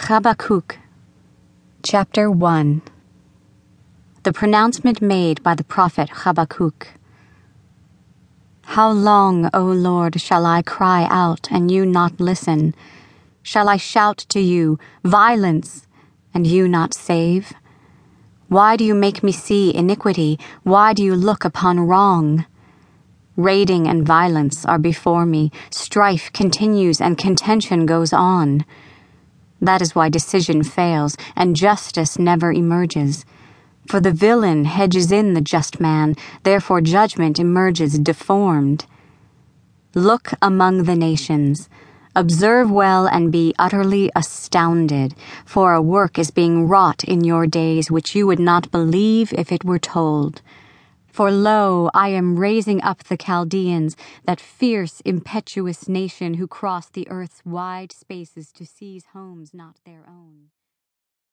Habakkuk, Chapter 1 The pronouncement made by the prophet Habakkuk. How long, O Lord, shall I cry out and you not listen? Shall I shout to you, Violence, and you not save? Why do you make me see iniquity? Why do you look upon wrong? Raiding and violence are before me, strife continues and contention goes on. That is why decision fails and justice never emerges. For the villain hedges in the just man, therefore judgment emerges deformed. Look among the nations. Observe well and be utterly astounded, for a work is being wrought in your days which you would not believe if it were told. For lo, I am raising up the Chaldeans, that fierce, impetuous nation who cross the earth's wide spaces to seize homes not their own.